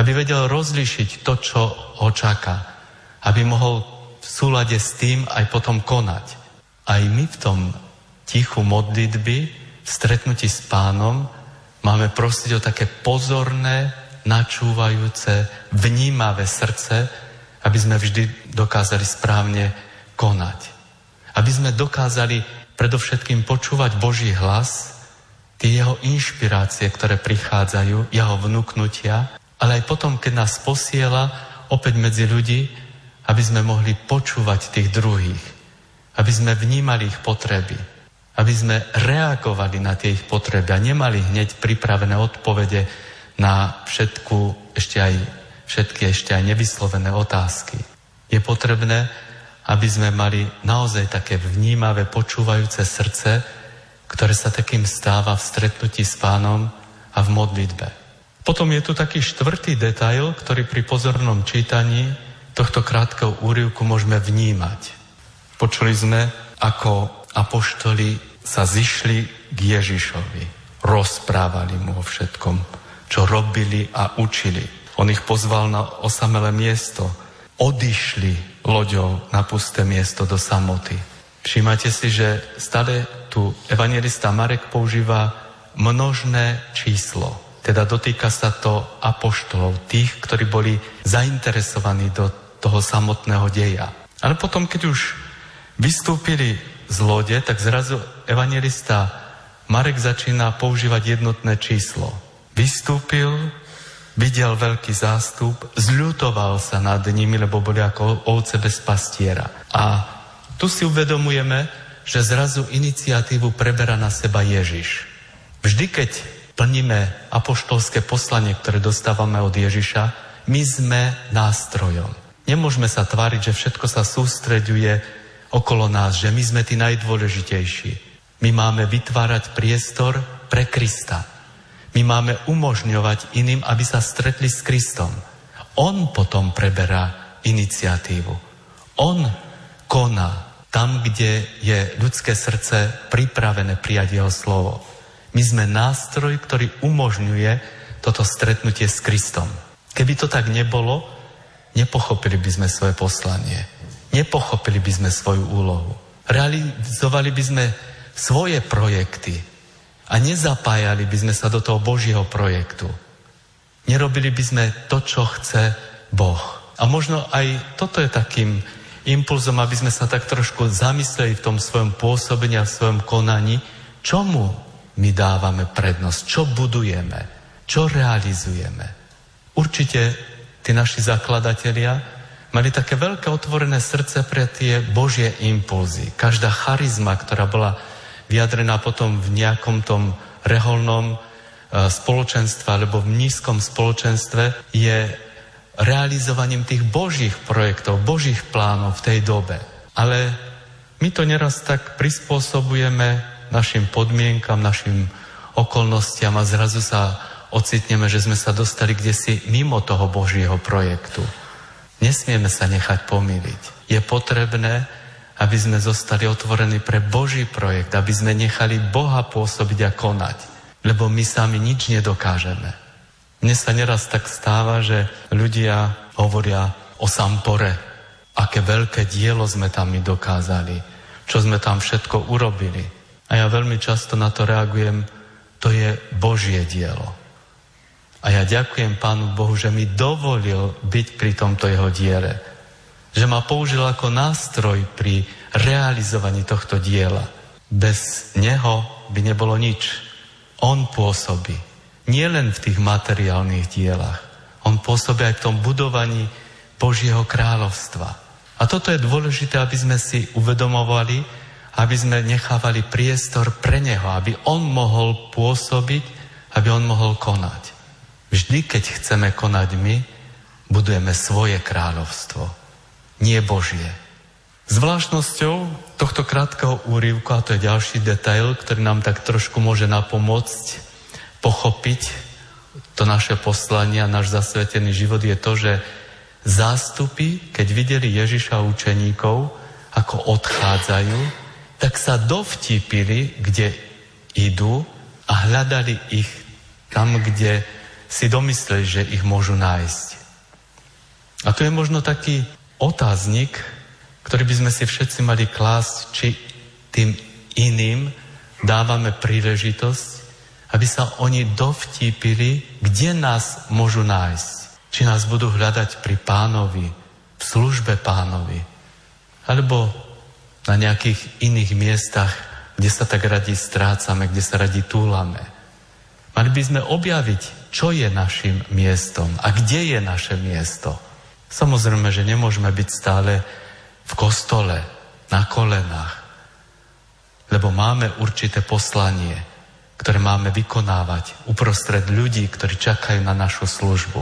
aby vedel rozlišiť to, čo ho čaká, aby mohol v súlade s tým aj potom konať. Aj my v tom tichu modlitby, v stretnutí s pánom, máme prosiť o také pozorné, načúvajúce, vnímavé srdce, aby sme vždy dokázali správne konať. Aby sme dokázali predovšetkým počúvať Boží hlas, tie jeho inšpirácie, ktoré prichádzajú, jeho vnúknutia, ale aj potom, keď nás posiela opäť medzi ľudí, aby sme mohli počúvať tých druhých, aby sme vnímali ich potreby, aby sme reagovali na tie ich potreby a nemali hneď pripravené odpovede na všetku, ešte aj, všetky ešte aj nevyslovené otázky. Je potrebné, aby sme mali naozaj také vnímavé, počúvajúce srdce, ktoré sa takým stáva v stretnutí s pánom a v modlitbe. Potom je tu taký štvrtý detail, ktorý pri pozornom čítaní tohto krátkeho úrivku môžeme vnímať. Počuli sme, ako apoštoli sa zišli k Ježišovi. Rozprávali mu o všetkom čo robili a učili. On ich pozval na osamelé miesto. Odišli loďou na pusté miesto do samoty. Všímate si, že stále tu evangelista Marek používa množné číslo. Teda dotýka sa to apoštolov, tých, ktorí boli zainteresovaní do toho samotného deja. Ale potom, keď už vystúpili z lode, tak zrazu evangelista Marek začína používať jednotné číslo. Vystúpil, videl veľký zástup, zľutoval sa nad nimi, lebo boli ako ovce bez pastiera. A tu si uvedomujeme, že zrazu iniciatívu preberá na seba Ježiš. Vždy, keď plníme apoštolské poslanie, ktoré dostávame od Ježiša, my sme nástrojom. Nemôžeme sa tváriť, že všetko sa sústreďuje okolo nás, že my sme tí najdôležitejší. My máme vytvárať priestor pre Krista. My máme umožňovať iným, aby sa stretli s Kristom. On potom preberá iniciatívu. On koná tam, kde je ľudské srdce pripravené prijať jeho slovo. My sme nástroj, ktorý umožňuje toto stretnutie s Kristom. Keby to tak nebolo, nepochopili by sme svoje poslanie. Nepochopili by sme svoju úlohu. Realizovali by sme svoje projekty, a nezapájali by sme sa do toho Božieho projektu. Nerobili by sme to, čo chce Boh. A možno aj toto je takým impulzom, aby sme sa tak trošku zamysleli v tom svojom pôsobení a v svojom konaní, čomu my dávame prednosť, čo budujeme, čo realizujeme. Určite tí naši zakladatelia mali také veľké otvorené srdce pre tie Božie impulzy. Každá charizma, ktorá bola vyjadrená potom v nejakom tom reholnom e, spoločenstve alebo v nízkom spoločenstve, je realizovaním tých božích projektov, božích plánov v tej dobe. Ale my to neraz tak prispôsobujeme našim podmienkam, našim okolnostiam a zrazu sa ocitneme, že sme sa dostali kde si mimo toho Božieho projektu. Nesmieme sa nechať pomýliť. Je potrebné, aby sme zostali otvorení pre Boží projekt, aby sme nechali Boha pôsobiť a konať, lebo my sami nič nedokážeme. Mne sa neraz tak stáva, že ľudia hovoria o Sampore, aké veľké dielo sme tam my dokázali, čo sme tam všetko urobili. A ja veľmi často na to reagujem, to je Božie dielo. A ja ďakujem Pánu Bohu, že mi dovolil byť pri tomto jeho diele. Že ma použil ako nástroj pri realizovaní tohto diela. Bez neho by nebolo nič. On pôsobí. Nie len v tých materiálnych dielach. On pôsobí aj v tom budovaní Božieho kráľovstva. A toto je dôležité, aby sme si uvedomovali, aby sme nechávali priestor pre Neho, aby On mohol pôsobiť, aby On mohol konať. Vždy, keď chceme konať my, budujeme svoje kráľovstvo, nie Božie. Zvláštnosťou tohto krátkeho úrivku, a to je ďalší detail, ktorý nám tak trošku môže napomôcť pochopiť to naše poslanie a náš zasvetený život je to, že zástupy, keď videli Ježiša učeníkov, ako odchádzajú, tak sa dovtípili, kde idú a hľadali ich tam, kde si domysleli, že ich môžu nájsť. A tu je možno taký otáznik, ktorý by sme si všetci mali klásť, či tým iným dávame príležitosť aby sa oni dovtípili, kde nás môžu nájsť. Či nás budú hľadať pri pánovi, v službe pánovi, alebo na nejakých iných miestach, kde sa tak radi strácame, kde sa radi túlame. Mali by sme objaviť, čo je našim miestom a kde je naše miesto. Samozrejme, že nemôžeme byť stále v kostole, na kolenách, lebo máme určité poslanie – ktoré máme vykonávať uprostred ľudí, ktorí čakajú na našu službu.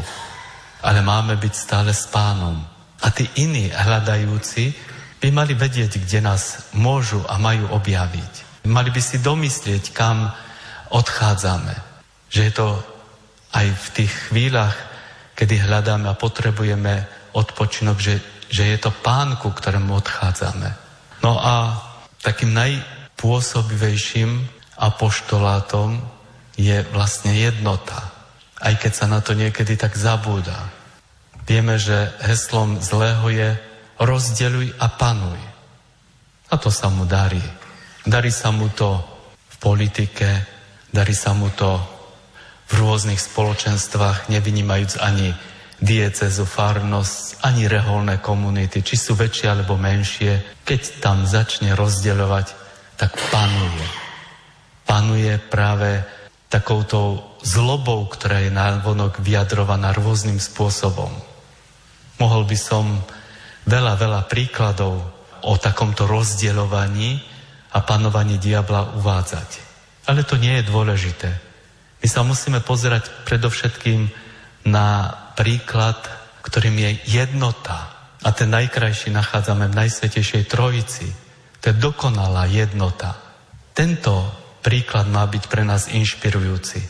Ale máme byť stále s pánom. A tí iní hľadajúci by mali vedieť, kde nás môžu a majú objaviť. Mali by si domyslieť, kam odchádzame. Že je to aj v tých chvíľach, kedy hľadáme a potrebujeme odpočinok, že, že je to pán, ku ktorému odchádzame. No a takým najpôsobivejším apoštolátom je vlastne jednota. Aj keď sa na to niekedy tak zabúda. Vieme, že heslom zlého je rozdeľuj a panuj. A to sa mu darí. Darí sa mu to v politike, darí sa mu to v rôznych spoločenstvách, nevynímajúc ani diecezu, farnosť, ani reholné komunity, či sú väčšie alebo menšie. Keď tam začne rozdeľovať, tak panuje panuje práve takouto zlobou, ktorá je vonok vyjadrovaná rôznym spôsobom. Mohol by som veľa, veľa príkladov o takomto rozdeľovaní a panovaní diabla uvádzať. Ale to nie je dôležité. My sa musíme pozerať predovšetkým na príklad, ktorým je jednota. A ten najkrajší nachádzame v Najsvetejšej Trojici. To je dokonalá jednota. Tento príklad má byť pre nás inšpirujúci.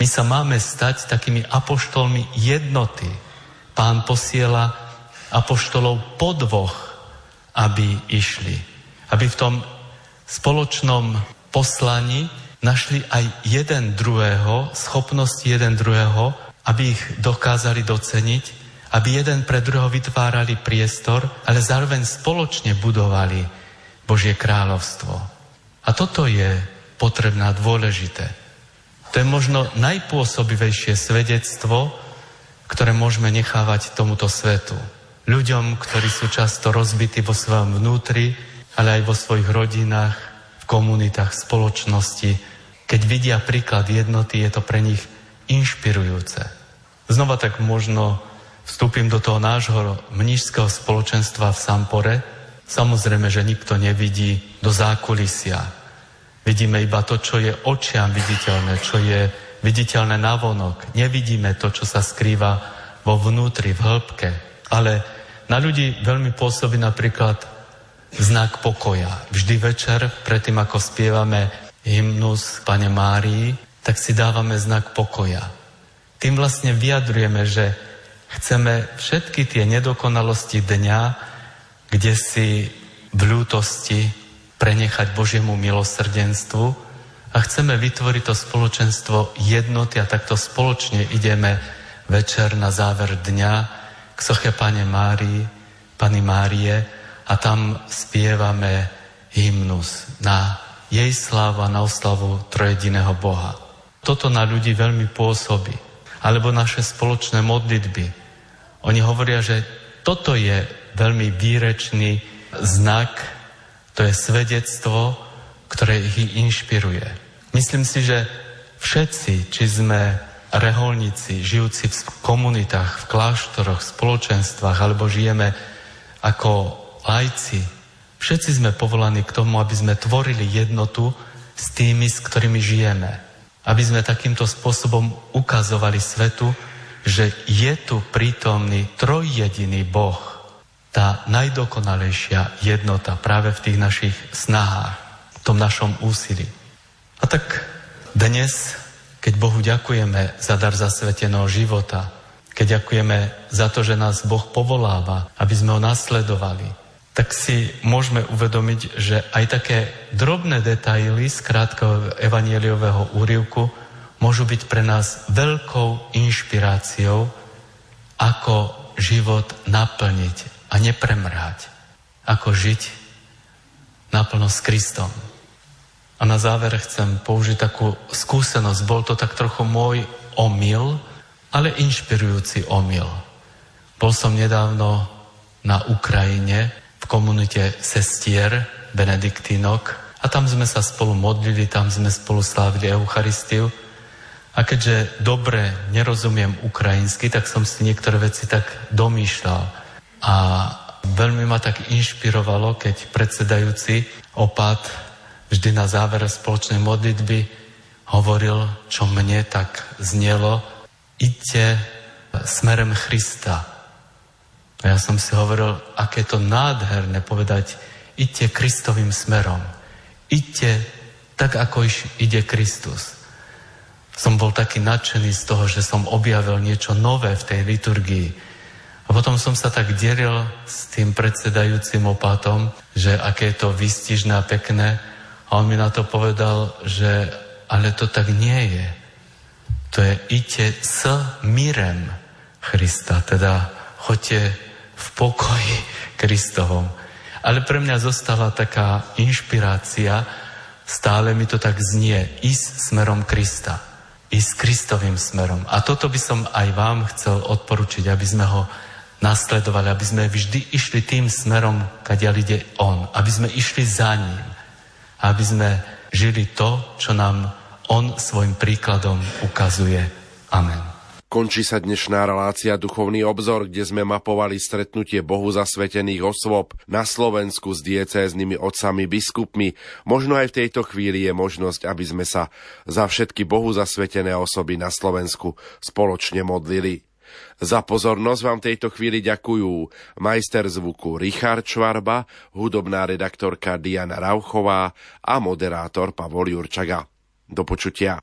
My sa máme stať takými apoštolmi jednoty. Pán posiela apoštolov po dvoch, aby išli. Aby v tom spoločnom poslaní našli aj jeden druhého, schopnosť jeden druhého, aby ich dokázali doceniť, aby jeden pre druhého vytvárali priestor, ale zároveň spoločne budovali Božie kráľovstvo. A toto je potrebné a dôležité. To je možno najpôsobivejšie svedectvo, ktoré môžeme nechávať tomuto svetu. ľuďom, ktorí sú často rozbití vo svojom vnútri, ale aj vo svojich rodinách, komunitách, spoločnosti. Keď vidia príklad jednoty, je to pre nich inšpirujúce. Znova tak možno vstúpim do toho nášho mnižského spoločenstva v Sampore. Samozrejme, že nikto nevidí do zákulisia. Vidíme iba to, čo je očiam viditeľné, čo je viditeľné navonok. Nevidíme to, čo sa skrýva vo vnútri, v hĺbke. Ale na ľudí veľmi pôsobí napríklad znak pokoja. Vždy večer, predtým ako spievame hymnus Pane Márii, tak si dávame znak pokoja. Tým vlastne vyjadrujeme, že chceme všetky tie nedokonalosti dňa, kde si v ľútosti prenechať Božiemu milosrdenstvu a chceme vytvoriť to spoločenstvo jednoty a takto spoločne ideme večer na záver dňa k Soche Pane Márii, Pani Márie a tam spievame hymnus na jej slávu a na oslavu trojediného Boha. Toto na ľudí veľmi pôsobí. Alebo naše spoločné modlitby. Oni hovoria, že toto je veľmi výrečný znak to je svedectvo, ktoré ich inšpiruje. Myslím si, že všetci, či sme reholníci, žijúci v komunitách, v kláštoroch, v spoločenstvách, alebo žijeme ako lajci, všetci sme povolaní k tomu, aby sme tvorili jednotu s tými, s ktorými žijeme. Aby sme takýmto spôsobom ukazovali svetu, že je tu prítomný trojjediný Boh, tá najdokonalejšia jednota práve v tých našich snahách, v tom našom úsilí. A tak dnes, keď Bohu ďakujeme za dar zasveteného života, keď ďakujeme za to, že nás Boh povoláva, aby sme ho nasledovali, tak si môžeme uvedomiť, že aj také drobné detaily z krátkeho evanieliového úrivku môžu byť pre nás veľkou inšpiráciou, ako život naplniť a nepremrhať, ako žiť naplno s Kristom. A na záver chcem použiť takú skúsenosť. Bol to tak trochu môj omyl, ale inšpirujúci omyl. Bol som nedávno na Ukrajine komunite sestier Benediktínok a tam sme sa spolu modlili, tam sme spolu slávili Eucharistiu. A keďže dobre nerozumiem ukrajinsky, tak som si niektoré veci tak domýšľal. A veľmi ma tak inšpirovalo, keď predsedajúci opad vždy na záver spoločnej modlitby hovoril, čo mne tak znelo, idte smerem Krista. A ja som si hovoril, aké to nádherné povedať, idte Kristovým smerom. Idte tak, ako ide Kristus. Som bol taký nadšený z toho, že som objavil niečo nové v tej liturgii a potom som sa tak delil s tým predsedajúcim opatom, že aké je to výstižné a pekné. A on mi na to povedal, že ale to tak nie je. To je ite s mírem Krista, teda choďte v pokoji Kristovom. Ale pre mňa zostala taká inšpirácia, stále mi to tak znie, ísť smerom Krista, ísť Kristovým smerom. A toto by som aj vám chcel odporučiť, aby sme ho nasledovali, aby sme vždy išli tým smerom, kadiaľ ide On, aby sme išli za ním, aby sme žili to, čo nám On svojim príkladom ukazuje. Amen. Končí sa dnešná relácia Duchovný obzor, kde sme mapovali stretnutie Bohu zasvetených osôb na Slovensku s diecéznymi otcami biskupmi. Možno aj v tejto chvíli je možnosť, aby sme sa za všetky Bohu zasvetené osoby na Slovensku spoločne modlili. Za pozornosť vám tejto chvíli ďakujú majster zvuku Richard Čvarba, hudobná redaktorka Diana Rauchová a moderátor Pavol Jurčaga. Do počutia.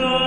Lord.